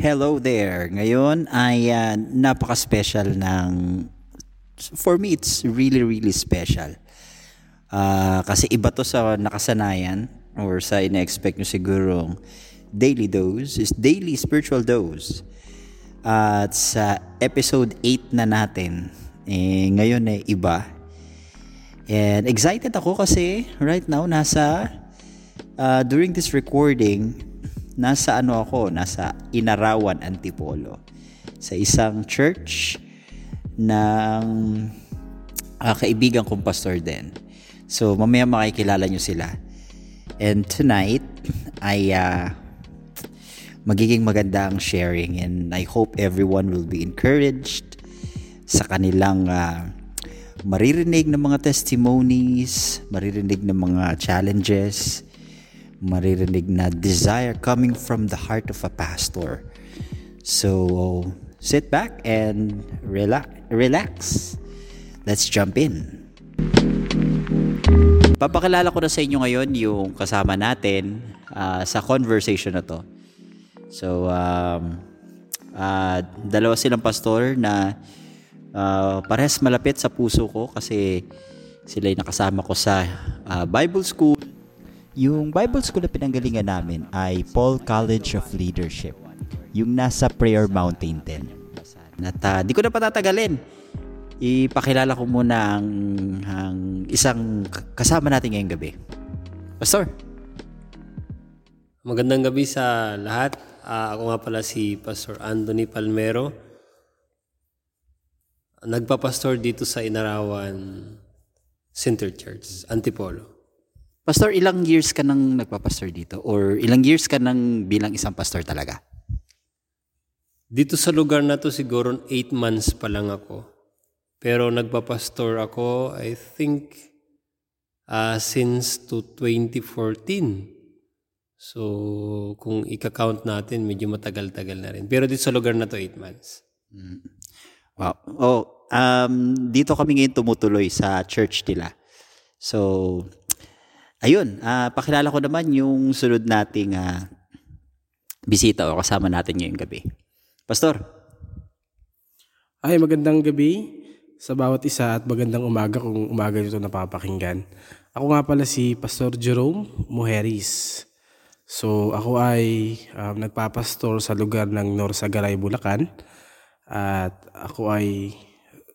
Hello there. Ngayon ay uh, napaka-special ng for me it's really really special. Uh, kasi iba to sa nakasanayan or sa ina-expect nyo sigurong daily dose is daily spiritual dose. Uh, at sa episode 8 na natin, eh, ngayon ay eh, iba. And excited ako kasi right now nasa uh, during this recording nasa ano ako, nasa Inarawan, Antipolo. Sa isang church ng uh, kaibigan kong pastor din. So, mamaya makikilala nyo sila. And tonight, ay uh, magiging maganda ang sharing and I hope everyone will be encouraged sa kanilang uh, maririnig ng mga testimonies, maririnig ng mga challenges, maririnig na desire coming from the heart of a pastor. So, sit back and relax. relax. Let's jump in. Papakilala ko na sa inyo ngayon yung kasama natin uh, sa conversation na to. So, um, uh, dalawa silang pastor na uh, parehas malapit sa puso ko kasi sila yung nakasama ko sa uh, Bible School yung Bible School na pinanggalingan namin ay Paul College of Leadership. Yung nasa Prayer Mountain din. At uh, di ko na patatagalin. Ipakilala ko muna ang, ang isang kasama natin ngayong gabi. Pastor. Magandang gabi sa lahat. Uh, ako nga pala si Pastor Anthony Palmero. Nagpapastor dito sa Inarawan Center Church, Antipolo. Pastor, ilang years ka nang nagpapastor dito? Or ilang years ka nang bilang isang pastor talaga? Dito sa lugar na to siguro 8 months pa lang ako. Pero nagpapastor ako, I think, uh, since to 2014. So, kung ika-count natin, medyo matagal-tagal na rin. Pero dito sa lugar na to, 8 months. Mm. Wow. Oh, um, dito kami ngayon tumutuloy sa church nila. So, Ayun, uh, pakilala ko naman yung sunod nating uh, bisita o kasama natin ngayong gabi. Pastor. Ay, magandang gabi sa bawat isa at magandang umaga kung umaga nito napapakinggan. Ako nga pala si Pastor Jerome Mujeris. So, ako ay um, nagpapastor sa lugar ng Norsagaray, Bulacan. At ako ay,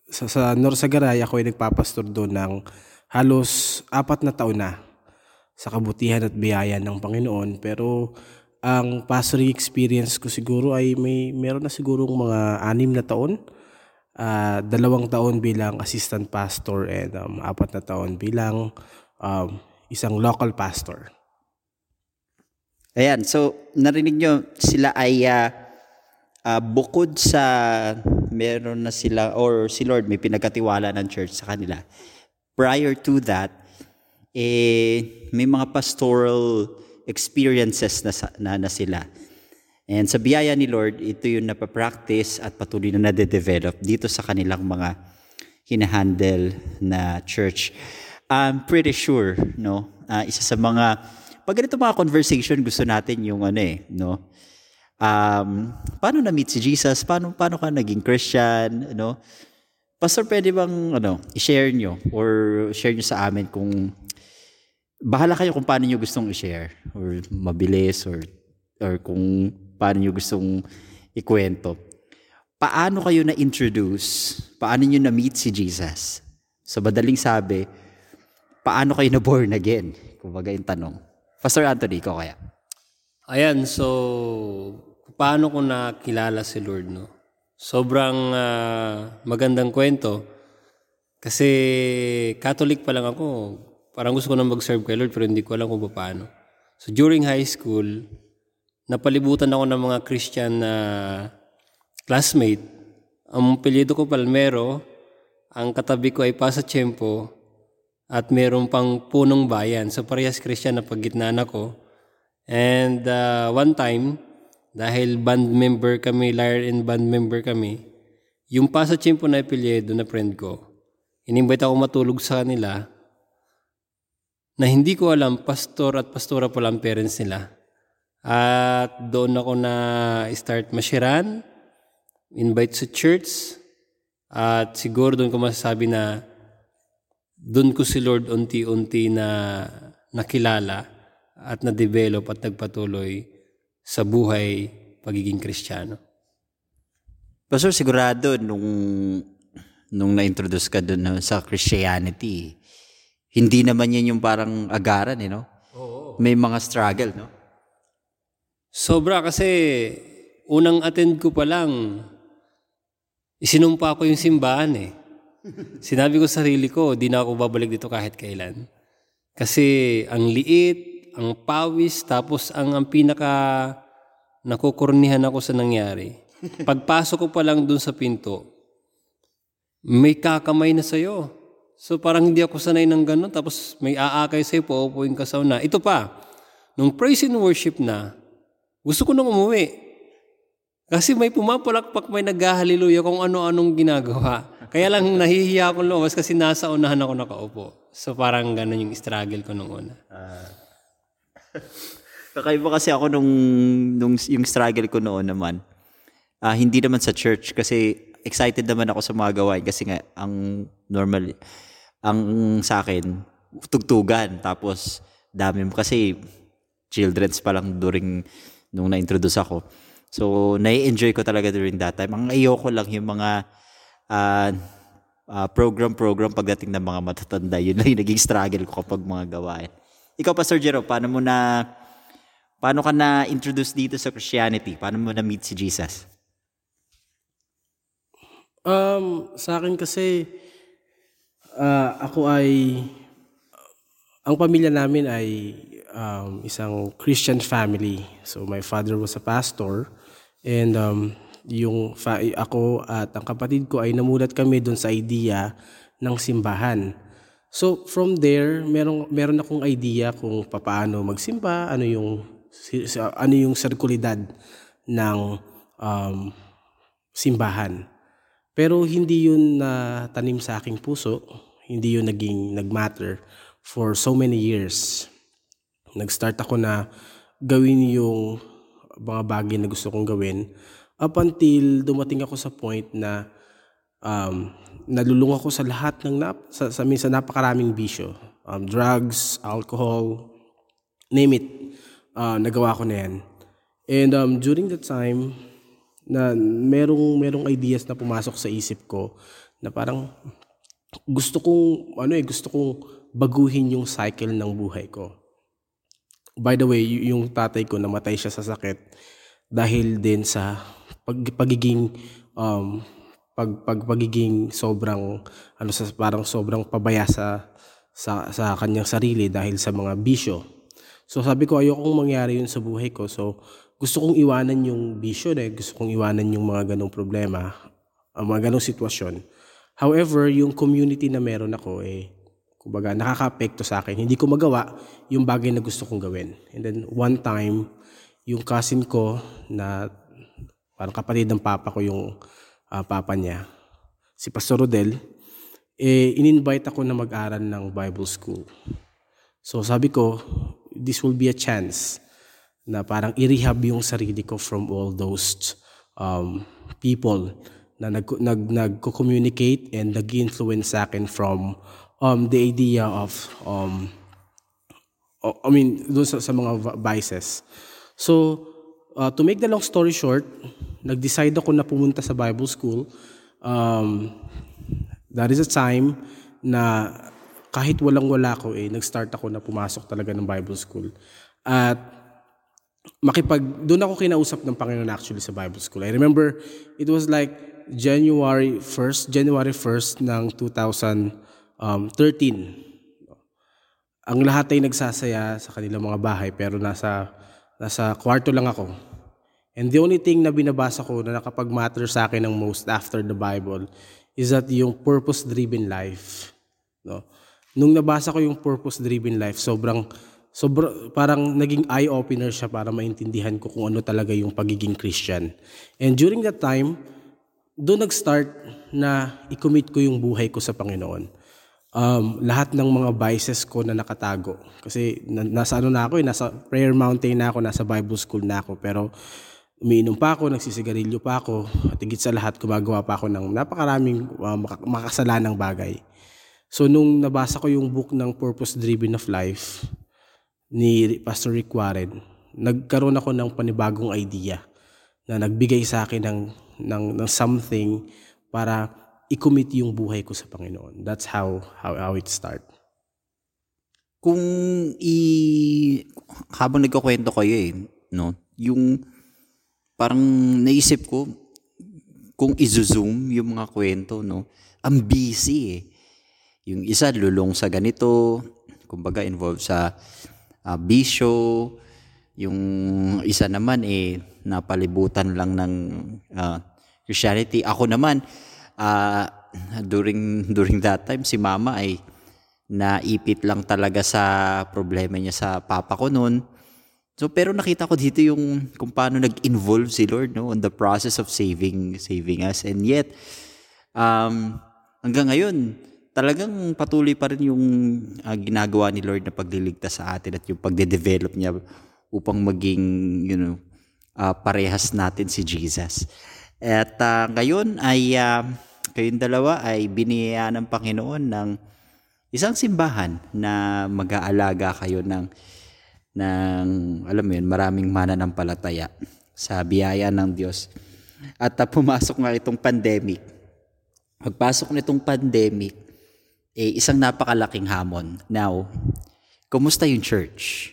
sa, sa Norsagaray, ako ay nagpapastor doon ng halos apat na taon na sa kabutihan at biyaya ng Panginoon. Pero ang pastoring experience ko siguro ay may meron na siguro mga anim na taon. Uh, dalawang taon bilang assistant pastor and um, apat na taon bilang um, isang local pastor. Ayan, so narinig nyo sila ay uh, uh, bukod sa meron na sila or si Lord may pinagkatiwala ng church sa kanila. Prior to that, eh, may mga pastoral experiences na, na, na sila. And sa biyaya ni Lord, ito yung napapractice at patuloy na nade-develop dito sa kanilang mga hinahandle na church. I'm pretty sure, no, uh, isa sa mga, pag ganito mga conversation, gusto natin yung ano eh, no, um, paano na-meet si Jesus, paano, paano ka naging Christian, no, Pastor, pwede bang ano, i-share nyo or share nyo sa amin kung bahala kayo kung paano nyo gustong i-share or mabilis or or kung paano nyo gustong ikwento. Paano kayo na-introduce? Paano nyo na-meet si Jesus? Sa madaling sabi, paano kayo na-born again? Kumbaga yung tanong. Pastor Anthony, ko kaya? Ayan, so paano ko nakilala si Lord, no? Sobrang uh, magandang kwento. Kasi Catholic pa lang ako parang gusto ko na mag-serve kay Lord pero hindi ko alam kung paano. So during high school, napalibutan ako ng mga Christian na classmate. Ang apelyido ko Palmero, ang katabi ko ay Pasa Tiempo at meron pang punong bayan. So parehas Christian na paggitnaan ako. And uh, one time, dahil band member kami, lyre and band member kami, yung Pasa Tiempo na apelyido na friend ko, inimbite ako matulog sa kanila na hindi ko alam pastor at pastora pala ang parents nila. At doon ako na start mashiran, invite sa church, at siguro doon ko masasabi na doon ko si Lord unti-unti na nakilala at na-develop at nagpatuloy sa buhay pagiging Kristiyano. Pastor, sigurado nung nung na-introduce ka doon sa Christianity, hindi naman yan yung parang agaran, eh, no? Oo. May mga struggle, no? Sobra kasi unang attend ko pa lang, isinumpa ko yung simbahan eh. Sinabi ko sa sarili ko, di na ako babalik dito kahit kailan. Kasi ang liit, ang pawis, tapos ang, ang pinaka nakukurnihan ako sa nangyari. Pagpasok ko pa lang dun sa pinto, may kakamay na sa'yo. So parang hindi ako sanay ng ganun, tapos may aakay sa'yo, paupuin ka sa una. Ito pa, nung praise and worship na, gusto ko nang umuwi. Kasi may pumapalakpak, may naghahaliluya kung ano-anong ginagawa. Kaya lang nahihiya ako lumabas kasi nasa unahan ako nakaupo. So parang ganun yung struggle ko nung una. Kakaiba kasi ako nung, nung yung struggle ko noon naman. Ah, hindi naman sa church kasi excited naman ako sa mga gawain kasi nga ang normal ang sa akin tugtugan tapos dami mo kasi children's pa lang during nung na-introduce ako. So, nai-enjoy ko talaga during that time. Ang ayoko lang yung mga ah, ah, program-program pagdating ng mga matatanda. Yun lang yung naging struggle ko kapag mga gawain. Ikaw, Pastor Jero, paano mo na paano ka na-introduce dito sa Christianity? Paano mo na-meet si Jesus? Um, sa akin kasi, ah, ako ay, ang pamilya namin ay um, isang Christian family. So my father was a pastor and um, yung fa- ako at ang kapatid ko ay namulat kami doon sa idea ng simbahan. So from there, meron meron akong idea kung paano magsimba, ano yung ano yung sirkulidad ng um, simbahan. Pero hindi yun na tanim sa aking puso, hindi yun naging nagmatter for so many years. Nag-start ako na gawin yung mga bagay na gusto kong gawin up until dumating ako sa point na um, nalulung ako sa lahat ng nap, sa, sa minsan napakaraming bisyo. Um, drugs, alcohol, name it. Ah, nagawa ko na yan. And um, during that time, na merong merong ideas na pumasok sa isip ko na parang gusto kong ano eh gusto kong baguhin yung cycle ng buhay ko. By the way, yung tatay ko namatay siya sa sakit dahil din sa pag, pagiging um, pag, pag pagiging sobrang ano sa parang sobrang pabaya sa sa, sa kanyang sarili dahil sa mga bisyo. So sabi ko ayokong mangyari yun sa buhay ko. So gusto kong iwanan yung bisyo eh. Gusto kong iwanan yung mga ganong problema, ang mga ganong sitwasyon. However, yung community na meron ako eh, kumbaga nakaka-apekto sa akin. Hindi ko magawa yung bagay na gusto kong gawin. And then one time, yung cousin ko na parang kapatid ng papa ko yung ah, papa niya, si Pastor Rodel, eh, in-invite ako na mag-aral ng Bible School. So sabi ko, this will be a chance na parang i-rehab yung sarili ko from all those um, people na nag, nag, nagko-communicate and nag-influence sa akin from um, the idea of um, I mean, doon sa, sa mga vi- vices. So, uh, to make the long story short, nag-decide ako na pumunta sa Bible school. Um, that is a time na kahit walang-wala ko eh, nag-start ako na pumasok talaga ng Bible school. At makipag, doon ako kinausap ng Panginoon actually sa Bible school. I remember, it was like January 1st, January 1st ng 2013 ang lahat ay nagsasaya sa kanilang mga bahay pero nasa nasa kwarto lang ako. And the only thing na binabasa ko na nakapag-matter sa akin ng most after the Bible is that yung purpose-driven life. No? Nung nabasa ko yung purpose-driven life, sobrang sobra, parang naging eye-opener siya para maintindihan ko kung ano talaga yung pagiging Christian. And during that time, doon nag-start na i-commit ko yung buhay ko sa Panginoon. um, lahat ng mga vices ko na nakatago. Kasi na, nasa ano na ako eh, nasa prayer mountain na ako, nasa Bible school na ako. Pero umiinom pa ako, nagsisigarilyo pa ako, at higit sa lahat, gumagawa pa ako ng napakaraming uh, makasalanang bagay. So nung nabasa ko yung book ng Purpose Driven of Life ni Pastor Rick Warren, nagkaroon ako ng panibagong idea na nagbigay sa akin ng, ng, ng something para i-commit yung buhay ko sa Panginoon. That's how, how, how it start. Kung i habang nagkukwento kayo eh, no, yung parang naisip ko kung i-zoom yung mga kwento, no, ang busy eh. Yung isa lulong sa ganito, kumbaga involved sa uh, bisyo, yung isa naman eh napalibutan lang ng uh, Christianity. Ako naman uh, during during that time si mama ay naipit lang talaga sa problema niya sa papa ko noon. So pero nakita ko dito yung kung paano nag-involve si Lord no on the process of saving saving us and yet um hanggang ngayon talagang patuloy pa rin yung uh, ginagawa ni Lord na pagliligtas sa atin at yung pagde-develop niya upang maging you know uh, parehas natin si Jesus. At uh, ngayon ay uh, kayong dalawa ay biniyaya ng Panginoon ng isang simbahan na mag-aalaga kayo ng ng alam mo yun, maraming mananampalataya sa biyaya ng Diyos. At uh, pumasok nga itong pandemic. Pagpasok nitong pandemic, eh, isang napakalaking hamon. Now, kumusta yung church?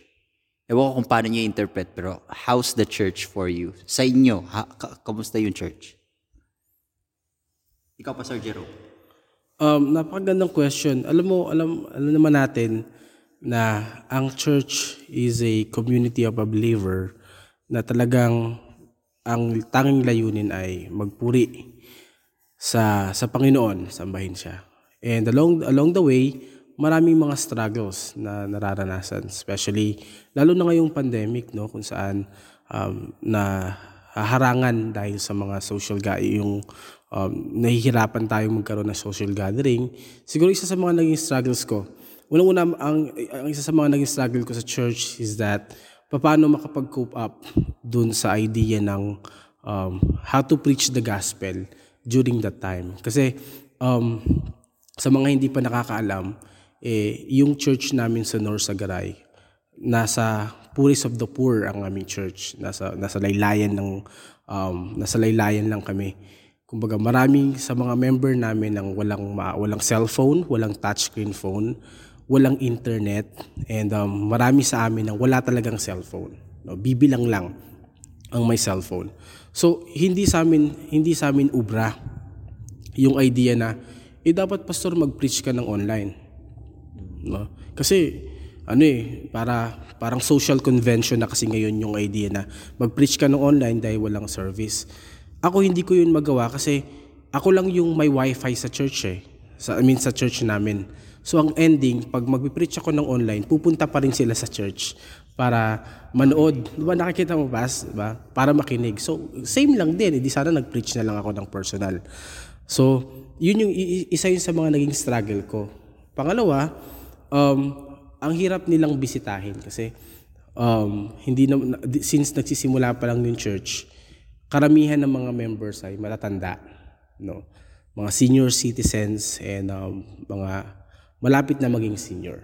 Ewan ko kung paano nyo interpret, pero how's the church for you? Sa inyo, ha, kamusta yung church? Ikaw pa, Sir Jero. Um, napakagandang question. Alam mo, alam, alam naman natin na ang church is a community of a believer na talagang ang tanging layunin ay magpuri sa sa Panginoon, sambahin siya. And along along the way, maraming mga struggles na nararanasan, especially lalo na ngayong pandemic no kung saan um, na harangan dahil sa mga social ga yung um, nahihirapan tayong magkaroon ng social gathering. Siguro isa sa mga naging struggles ko, unang-una ang, ang isa sa mga naging struggle ko sa church is that paano makapag-cope up dun sa idea ng um, how to preach the gospel during that time. Kasi um, sa mga hindi pa nakakaalam, eh, yung church namin sa North Sagaray, nasa Puris of the Poor ang aming church. Nasa, nasa laylayan ng, um, nasa laylayan lang kami. Kumbaga maraming sa mga member namin ng walang, walang cellphone, walang touchscreen phone, walang internet, and um, marami sa amin ng wala talagang cellphone. No, bibilang lang ang may cellphone. So hindi sa amin hindi sa amin ubra yung idea na eh dapat pastor mag-preach ka ng online. No? Kasi ano eh, para parang social convention na kasi ngayon yung idea na mag-preach ka ng online dahil walang service. Ako hindi ko yun magawa kasi ako lang yung may wifi sa church eh. Sa, I mean sa church namin. So ang ending, pag mag-preach ako ng online, pupunta pa rin sila sa church para manood. Di ba nakikita mo ba? Diba? Para makinig. So same lang din. Hindi sana nag-preach na lang ako ng personal. So yun yung isa yun sa mga naging struggle ko. Pangalawa, um, ang hirap nilang bisitahin kasi um, hindi na, since nagsisimula pa lang yung church, karamihan ng mga members ay matatanda, no? Mga senior citizens and um, mga malapit na maging senior.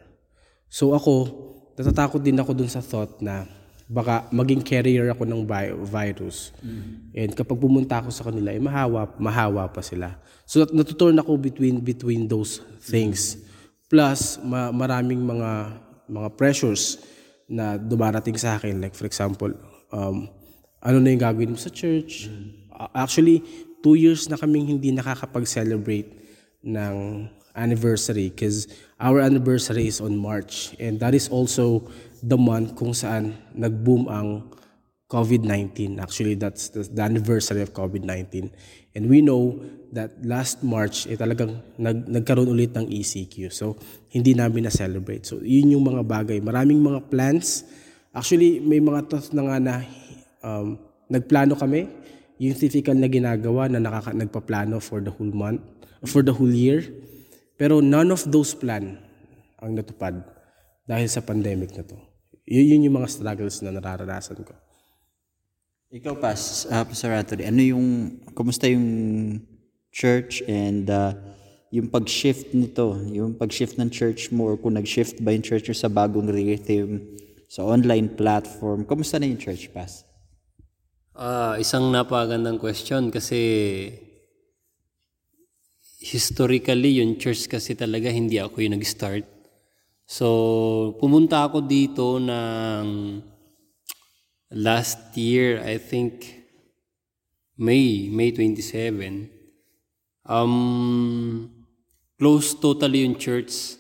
So ako, natatakot din ako dun sa thought na baka maging carrier ako ng virus. Mm-hmm. And kapag pumunta ako sa kanila, eh, mahawa, mahawa pa sila. So natuturn ako between between those things. Mm-hmm. Plus, ma- maraming mga mga pressures na dumarating sa akin. Like for example, um, ano na yung gagawin mo sa church? Uh, actually, two years na kaming hindi nakakapag-celebrate ng anniversary because our anniversary is on March. And that is also the month kung saan nag-boom ang COVID-19. Actually, that's the, the anniversary of COVID-19. And we know that last March, eh, talagang nag, nagkaroon ulit ng ECQ. So, hindi namin na-celebrate. So, yun yung mga bagay. Maraming mga plans. Actually, may mga thoughts na nga na um, nagplano kami. Yung typical na ginagawa na nakaka, nagpaplano for the whole month, for the whole year. Pero none of those plan ang natupad dahil sa pandemic na to. Y- yun yung mga struggles na nararanasan ko. Ikaw, Pas, uh, Pastor Anthony, ano yung, kumusta yung church and uh, yung pag-shift nito, yung pag-shift ng church mo or kung nag-shift ba yung church sa bagong rhythm, sa online platform, kumusta na yung church, Pas? Ah, isang napakagandang question kasi historically yung church kasi talaga hindi ako yung nag-start. So, pumunta ako dito ng last year, I think May, May 27. Um, close totally yung church.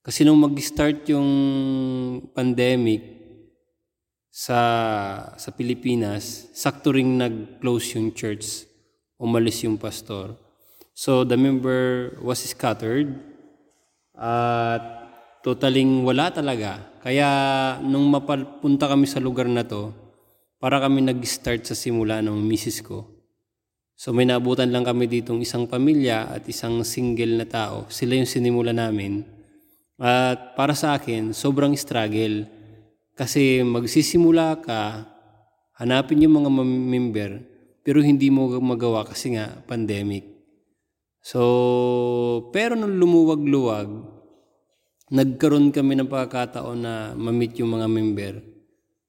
Kasi nung mag-start yung pandemic, sa sa Pilipinas, sakto ring nag-close yung church. Umalis yung pastor. So the member was scattered at totaling wala talaga. Kaya nung mapapunta kami sa lugar na to, para kami nag-start sa simula ng misis ko. So may naabutan lang kami ditong isang pamilya at isang single na tao. Sila yung sinimula namin. At para sa akin, sobrang struggle kasi magsisimula ka, hanapin yung mga member, pero hindi mo magawa kasi nga pandemic. So, pero nung lumuwag-luwag, nagkaroon kami ng pagkakataon na ma-meet yung mga member.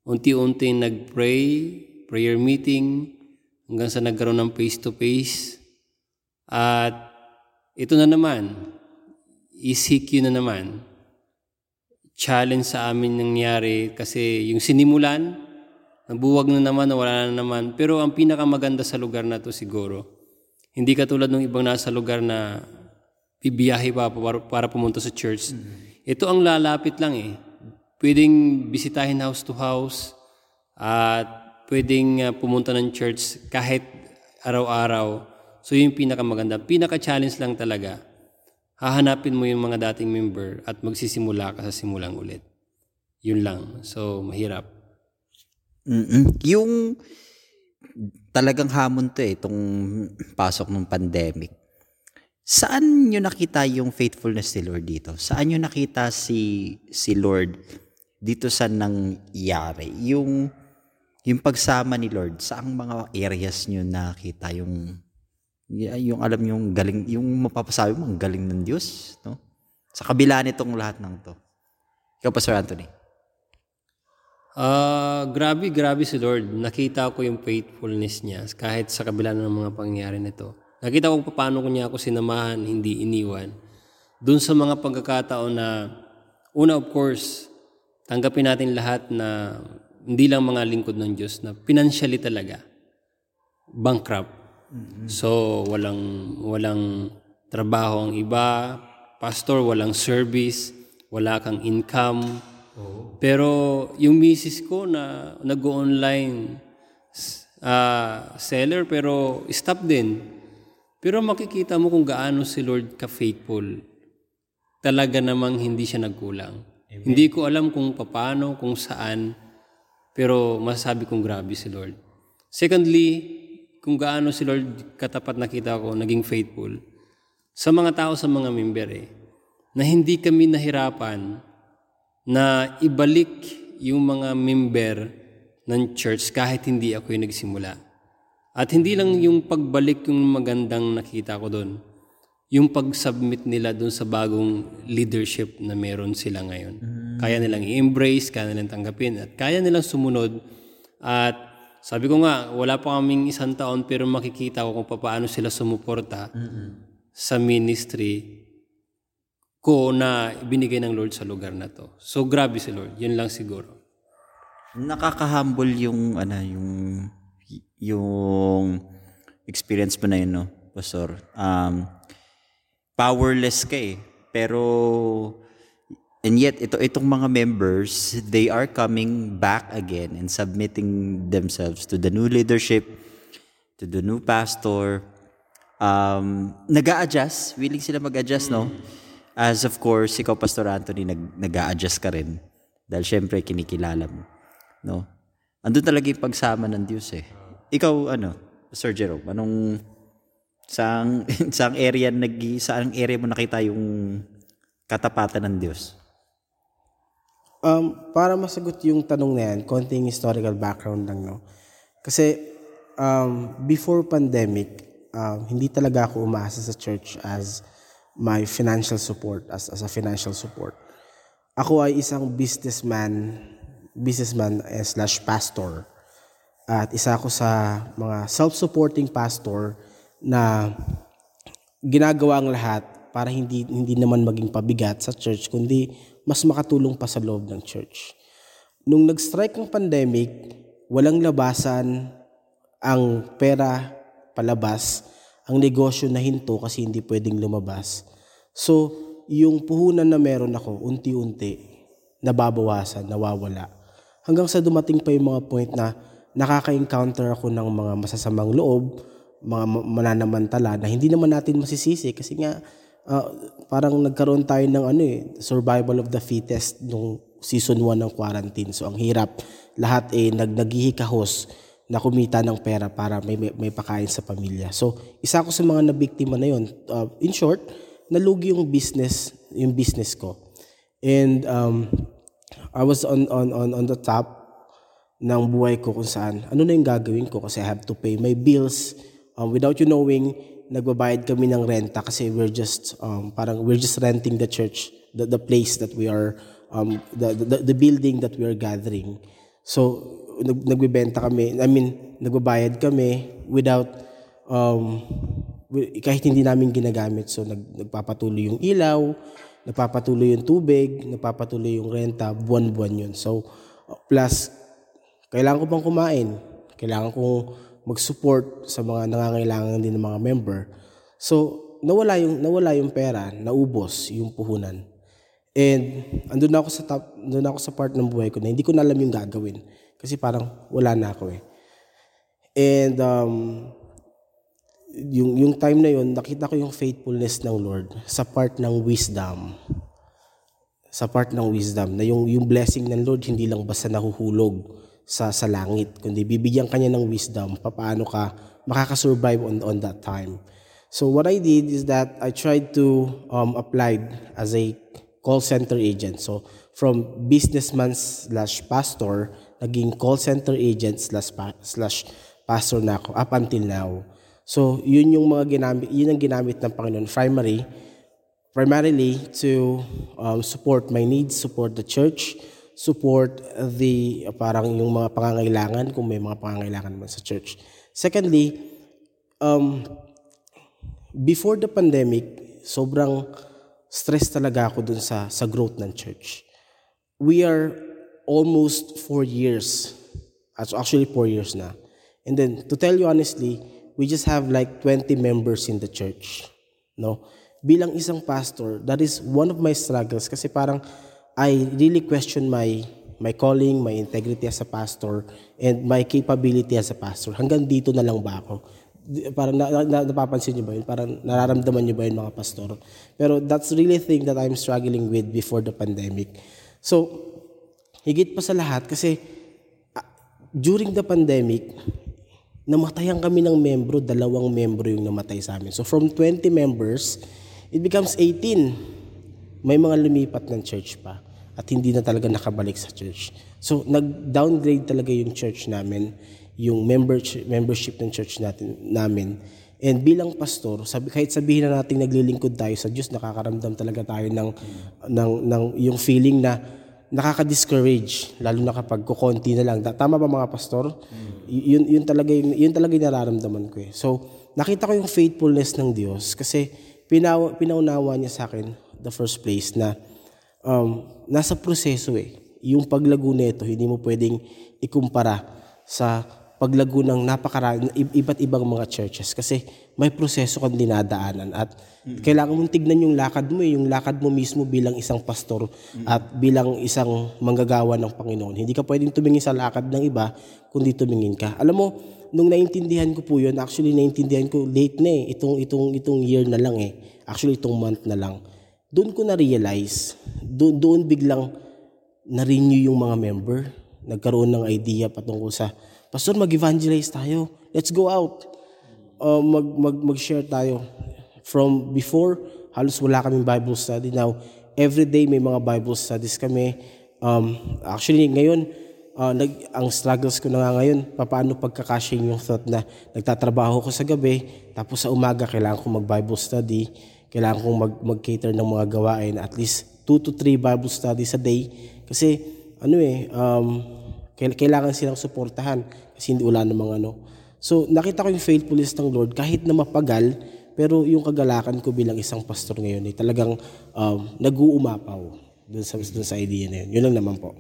Unti-unti nag-pray, prayer meeting, hanggang sa nagkaroon ng face-to-face. At ito na naman, ECQ na naman challenge sa amin nangyari kasi yung sinimulan, nabuwag na naman, wala na naman. Pero ang pinakamaganda sa lugar na to siguro, hindi katulad ng ibang nasa lugar na bibiyahe pa para, para pumunta sa church. Mm-hmm. Ito ang lalapit lang eh. Pwedeng bisitahin house to house at pwedeng uh, pumunta ng church kahit araw-araw. So yung pinakamaganda. Pinaka-challenge lang talaga hahanapin mo yung mga dating member at magsisimula ka sa simulang ulit. Yun lang. So, mahirap. Mm-mm. Yung talagang hamon to eh, itong pasok ng pandemic. Saan nyo nakita yung faithfulness ni Lord dito? Saan nyo nakita si, si Lord dito sa nangyari? Yung, yung pagsama ni Lord, saang mga areas nyo nakita yung yung alam yung galing, yung mapapasabi mo, ang galing ng Diyos, no? Sa kabila nitong lahat ng to. Ikaw pa, Sir Anthony. Uh, grabe, grabe si Lord. Nakita ko yung faithfulness niya kahit sa kabila ng mga pangyayari nito. Nakita ko paano niya ako sinamahan, hindi iniwan. Doon sa mga pagkakataon na, una of course, tanggapin natin lahat na hindi lang mga lingkod ng Diyos na financially talaga bankrupt So, walang, walang trabaho ang iba, pastor, walang service, wala kang income. Oh. Pero yung misis ko na nag-online uh, seller pero stop din. Pero makikita mo kung gaano si Lord ka-faithful. Talaga namang hindi siya nagkulang. Amen. Hindi ko alam kung paano, kung saan, pero masasabi kong grabe si Lord. Secondly, kung gaano si Lord katapat nakita ko, naging faithful sa mga tao, sa mga member eh, na hindi kami nahirapan na ibalik yung mga member ng church kahit hindi ako yung nagsimula. At hindi lang yung pagbalik yung magandang nakita ko doon, yung pag-submit nila doon sa bagong leadership na meron sila ngayon. Mm. Kaya nilang i-embrace, kaya nilang tanggapin, at kaya nilang sumunod at sabi ko nga, wala pa kaming isang taon pero makikita ko kung paano sila sumuporta mm-hmm. sa ministry ko na binigay ng Lord sa lugar na to. So grabe si Lord. Yun lang siguro. Nakaka-humble yung ano yung yung experience mo na yun, no, Pastor. Um, powerless ka eh. Pero And yet, ito, itong mga members, they are coming back again and submitting themselves to the new leadership, to the new pastor. Um, nag adjust willing sila mag-adjust, no? As of course, ikaw, Pastor Anthony, nag, nag adjust ka rin. Dahil syempre, kinikilala mo. No? Andun talaga yung pagsama ng Diyos eh. Ikaw, ano, Pastor Jerome, anong Saang, saang area nag saang area mo nakita yung katapatan ng Diyos? Um, para masagot yung tanong na yan, konting historical background lang, no? Kasi um, before pandemic, um, hindi talaga ako umaasa sa church as my financial support, as, as a financial support. Ako ay isang businessman, businessman eh, slash pastor. At isa ako sa mga self-supporting pastor na ginagawa ang lahat para hindi hindi naman maging pabigat sa church kundi mas makatulong pa sa loob ng church. Nung nag-strike ang pandemic, walang labasan ang pera palabas, ang negosyo na hinto kasi hindi pwedeng lumabas. So, yung puhunan na meron ako, unti-unti, nababawasan, nawawala. Hanggang sa dumating pa yung mga point na nakaka-encounter ako ng mga masasamang loob, mga mananamantala na hindi naman natin masisisi kasi nga uh, parang nagkaroon tayo ng ano eh, survival of the fittest nung season 1 ng quarantine. So ang hirap, lahat eh nag naghihikahos na kumita ng pera para may, may, may pakain sa pamilya. So isa ako sa mga nabiktima na yon. Uh, in short, nalugi yung business, yung business ko. And um, I was on, on, on, on the top ng buhay ko kung saan, ano na yung gagawin ko kasi I have to pay my bills um, without you knowing, nagbabayad kami ng renta kasi we're just um, parang we're just renting the church, the, the place that we are um, the, the the building that we are gathering. So nag, nagbebenta kami, I mean, nagbabayad kami without um, kahit hindi namin ginagamit. So nag, nagpapatuloy yung ilaw, nagpapatuloy yung tubig, nagpapatuloy yung renta, buwan-buwan yun. So plus kailangan ko pang kumain, kailangan kong mag-support sa mga nangangailangan din ng mga member. So, nawala yung nawala yung pera, naubos yung puhunan. And andun ako sa top, andun ako sa part ng buhay ko na hindi ko na alam yung gagawin kasi parang wala na ako eh. And um, yung yung time na yun, nakita ko yung faithfulness ng Lord sa part ng wisdom. Sa part ng wisdom na yung yung blessing ng Lord hindi lang basta nahuhulog sa, sa langit, kundi bibigyan kanya ng wisdom paano ka makakasurvive on, on that time. So what I did is that I tried to um, apply as a call center agent. So from businessman slash pastor, naging call center agent slash, slash pastor na ako up until now. So yun yung mga ginamit, yun ang ginamit ng Panginoon primary, primarily to um, support my needs, support the church, support the parang yung mga pangangailangan kung may mga pangangailangan naman sa church. Secondly, um, before the pandemic, sobrang stress talaga ako dun sa, sa growth ng church. We are almost four years, actually four years na. And then, to tell you honestly, we just have like 20 members in the church. No? Bilang isang pastor, that is one of my struggles kasi parang I really question my my calling, my integrity as a pastor, and my capability as a pastor. Hanggang dito na lang ba ako? Parang na, na, napapansin niyo ba yun? Parang nararamdaman niyo ba yun mga pastor? Pero that's really thing that I'm struggling with before the pandemic. So, higit pa sa lahat kasi uh, during the pandemic, namatayan kami ng membro, dalawang membro yung namatay sa amin. So from 20 members, it becomes 18 may mga lumipat ng church pa at hindi na talaga nakabalik sa church. So, nag-downgrade talaga yung church namin, yung membership, membership ng church natin, namin. And bilang pastor, sabi, kahit sabihin na natin naglilingkod tayo sa Diyos, nakakaramdam talaga tayo ng, ng, ng yung feeling na nakaka-discourage, lalo na kapag kukonti na lang. Tama ba mga pastor? Yun, yun, talaga, yun, yun talaga yung nararamdaman ko eh. So, nakita ko yung faithfulness ng Diyos kasi pinaw, pinaunawa niya sa akin the first place na um, nasa proseso eh. Yung paglago nito, hindi mo pwedeng ikumpara sa paglago ng napakarami, iba't ibang mga churches kasi may proseso kang dinadaanan at mm-hmm. kailangan mong tignan yung lakad mo eh, yung lakad mo mismo bilang isang pastor mm-hmm. at bilang isang manggagawa ng Panginoon. Hindi ka pwedeng tumingin sa lakad ng iba kundi tumingin ka. Alam mo, nung naintindihan ko po yun, actually naintindihan ko late na eh, itong, itong, itong year na lang eh. Actually itong month na lang doon ko na-realize, doon, doon biglang na-renew yung mga member. Nagkaroon ng idea patungkol sa, Pastor, mag-evangelize tayo. Let's go out. uh, mag, mag, mag-share tayo. From before, halos wala kaming Bible study. Now, every day may mga Bible studies kami. Um, actually, ngayon, uh, nag, ang struggles ko na nga ngayon, paano pagkakashing yung thought na nagtatrabaho ko sa gabi, tapos sa umaga kailangan kong mag-Bible study, kailangan kong mag, mag-cater ng mga gawain, at least 2 to 3 Bible studies a day. Kasi, ano eh, um, kailangan silang suportahan kasi hindi wala namang ano. So, nakita ko yung faithfulness ng Lord kahit na mapagal, pero yung kagalakan ko bilang isang pastor ngayon ay talagang um, nag-uumapaw dun sa, dun sa idea na yun. Yun lang naman po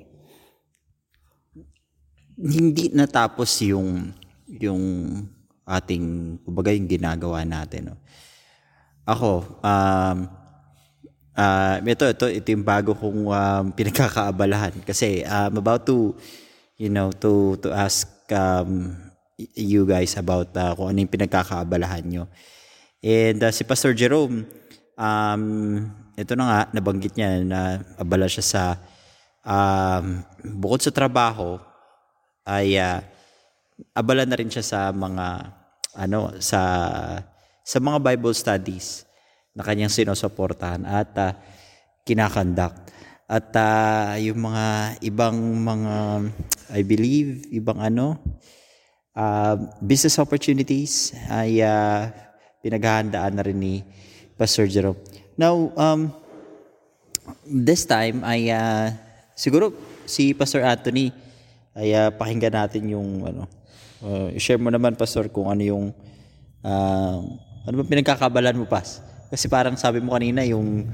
hindi natapos yung yung ating kumbaga yung ginagawa natin no. Ako um uh, ito ito ito yung bago kong um, pinagkakaabalahan kasi I'm about to you know to to ask um, you guys about uh, kung ano yung pinagkakaabalahan nyo. And uh, si Pastor Jerome um ito na nga nabanggit niya na abala siya sa um, bukod sa trabaho ay uh, abala na rin siya sa mga ano sa sa mga Bible studies na kanyang sinusuportahan at uh, kinakandak at uh, yung mga ibang mga I believe ibang ano uh, business opportunities ay uh, pinaghahandaan na rin ni Pastor Jerome. Now um this time ay uh, siguro si Pastor Anthony ay uh, pakinggan natin yung ano. Uh, share mo naman pastor kung ano yung uh, ano ba pinagkakabalan mo pas? Kasi parang sabi mo kanina yung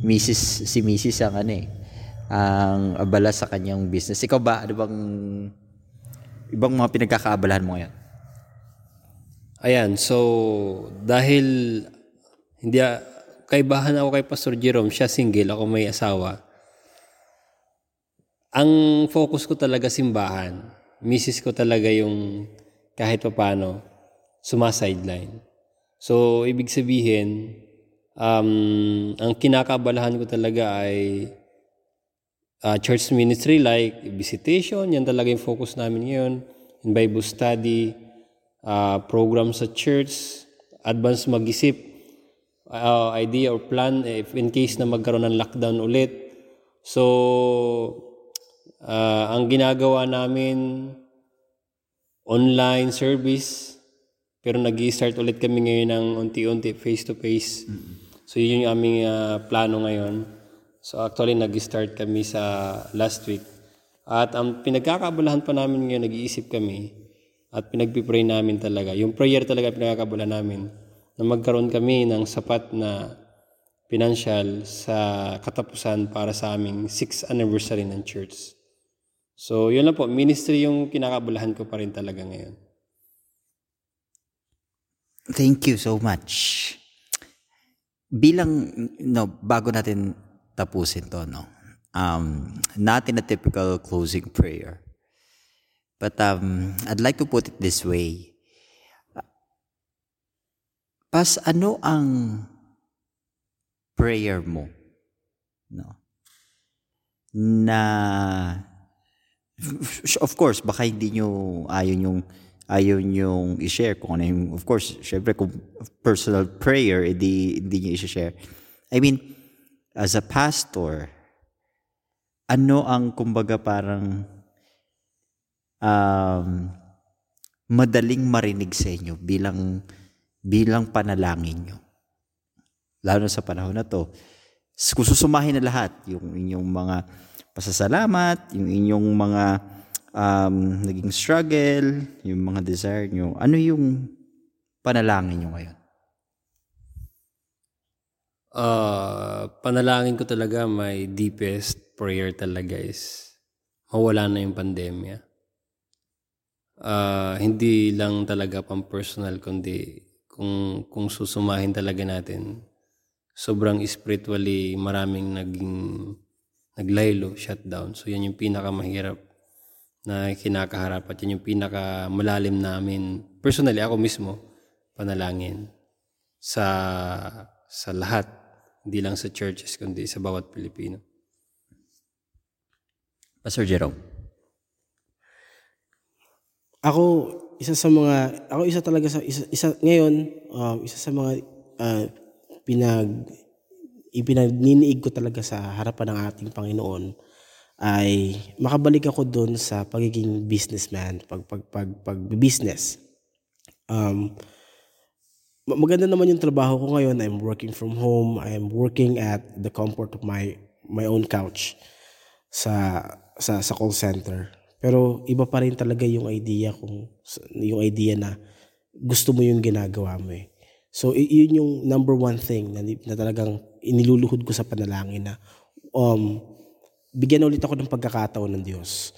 Mrs. si Mrs. ang ano eh ang abala sa kanyang business. Ikaw ba ano bang ibang mga pinagkakaabalahan mo ngayon? Ayan, so dahil hindi kaibahan ako kay Pastor Jerome, siya single, ako may asawa ang focus ko talaga simbahan. Misis ko talaga yung kahit papano sumasideline. So, ibig sabihin, um, ang kinakabalahan ko talaga ay uh, church ministry like visitation, yan talaga yung focus namin ngayon. In Bible study, uh, program sa church, advance mag-isip, uh, idea or plan if in case na magkaroon ng lockdown ulit. So, Uh, ang ginagawa namin, online service, pero nag start ulit kami ngayon ng unti-unti, face-to-face. So yun yung aming uh, plano ngayon. So actually, nag-start kami sa last week. At ang pinagkakabulahan pa namin ngayon, nag-iisip kami at pinagpipray namin talaga. Yung prayer talaga pinagkakabulahan namin na magkaroon kami ng sapat na financial sa katapusan para sa aming 6th anniversary ng church. So, yun lang po. Ministry yung kinakabulahan ko pa rin talaga ngayon. Thank you so much. Bilang, no, bago natin tapusin to, no, um, not in a typical closing prayer. But um, I'd like to put it this way. Pas, ano ang prayer mo? No? Na of course, baka hindi nyo ayon yung ayaw yung i-share kung ano yung, of course, syempre kung personal prayer, hindi, hindi nyo i-share. I mean, as a pastor, ano ang kumbaga parang um, madaling marinig sa inyo bilang bilang panalangin nyo? Lalo sa panahon na to. Kung susumahin na lahat, yung inyong mga pasasalamat, yung inyong mga um, naging struggle, yung mga desire nyo, ano yung panalangin nyo ngayon? Uh, panalangin ko talaga, my deepest prayer talaga is mawala na yung pandemya. Uh, hindi lang talaga pang personal, kundi kung, kung susumahin talaga natin, sobrang spiritually maraming naging naglaylo, shutdown. So yan yung pinakamahirap na kinakaharap at yan yung pinakamalalim namin, personally ako mismo, panalangin sa sa lahat, hindi lang sa churches kundi sa bawat Pilipino. Pastor Jerome. Ako, isa sa mga ako isa talaga sa isa, isa ngayon um, isa sa mga uh, pinag ipinagniniig ko talaga sa harapan ng ating Panginoon ay makabalik ako doon sa pagiging businessman, pag pag pag, pag business. Um, maganda naman yung trabaho ko ngayon. I'm working from home. I'm working at the comfort of my my own couch sa sa sa call center. Pero iba pa rin talaga yung idea kung yung idea na gusto mo yung ginagawa mo eh. So yun yung number one thing na, na talagang iniluluhod ko sa panalangin na um, bigyan ulit ako ng pagkakataon ng Diyos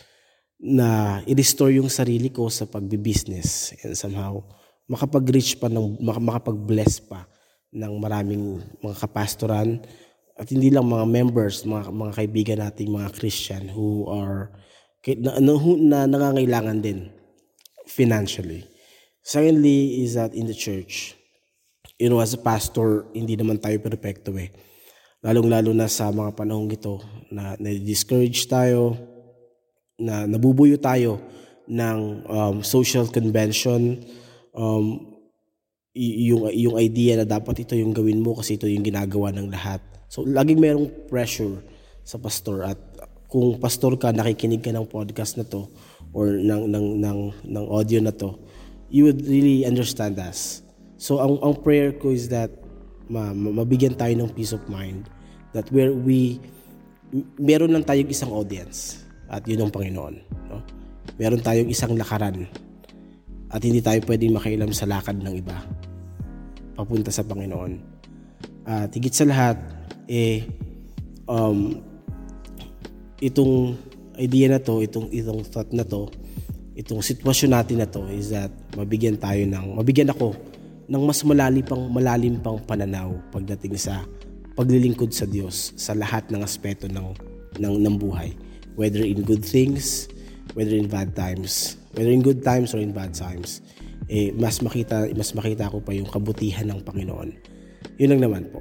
na i-restore yung sarili ko sa pagbi-business and somehow makapag-reach pa ng makapag-bless pa ng maraming mga kapastoran at hindi lang mga members, mga mga kaibigan nating mga Christian who are na, na, na nangangailangan din financially. Secondly is that in the church, you know, as a pastor, hindi naman tayo perfecto eh lalong-lalo na sa mga panahong ito na na-discourage tayo, na nabubuyo tayo ng um, social convention, um, yung, yung idea na dapat ito yung gawin mo kasi ito yung ginagawa ng lahat. So, laging mayroong pressure sa pastor at kung pastor ka, nakikinig ka ng podcast na to or ng, ng, ng, ng audio na to, you would really understand us. So, ang, ang prayer ko is that ma, mabigyan tayo ng peace of mind that where we meron lang tayong isang audience at yun ang Panginoon no? meron tayong isang lakaran at hindi tayo pwedeng makialam sa lakad ng iba papunta sa Panginoon at higit sa lahat eh um, itong idea na to itong itong thought na to itong sitwasyon natin na to is that mabigyan tayo ng mabigyan ako ng mas malalim pang malalim pang pananaw pagdating sa paglilingkod sa Diyos sa lahat ng aspeto ng ng ng buhay. Whether in good things whether in bad times. Whether in good times or in bad times eh mas makita mas makita ko pa yung kabutihan ng Panginoon. Yun lang naman po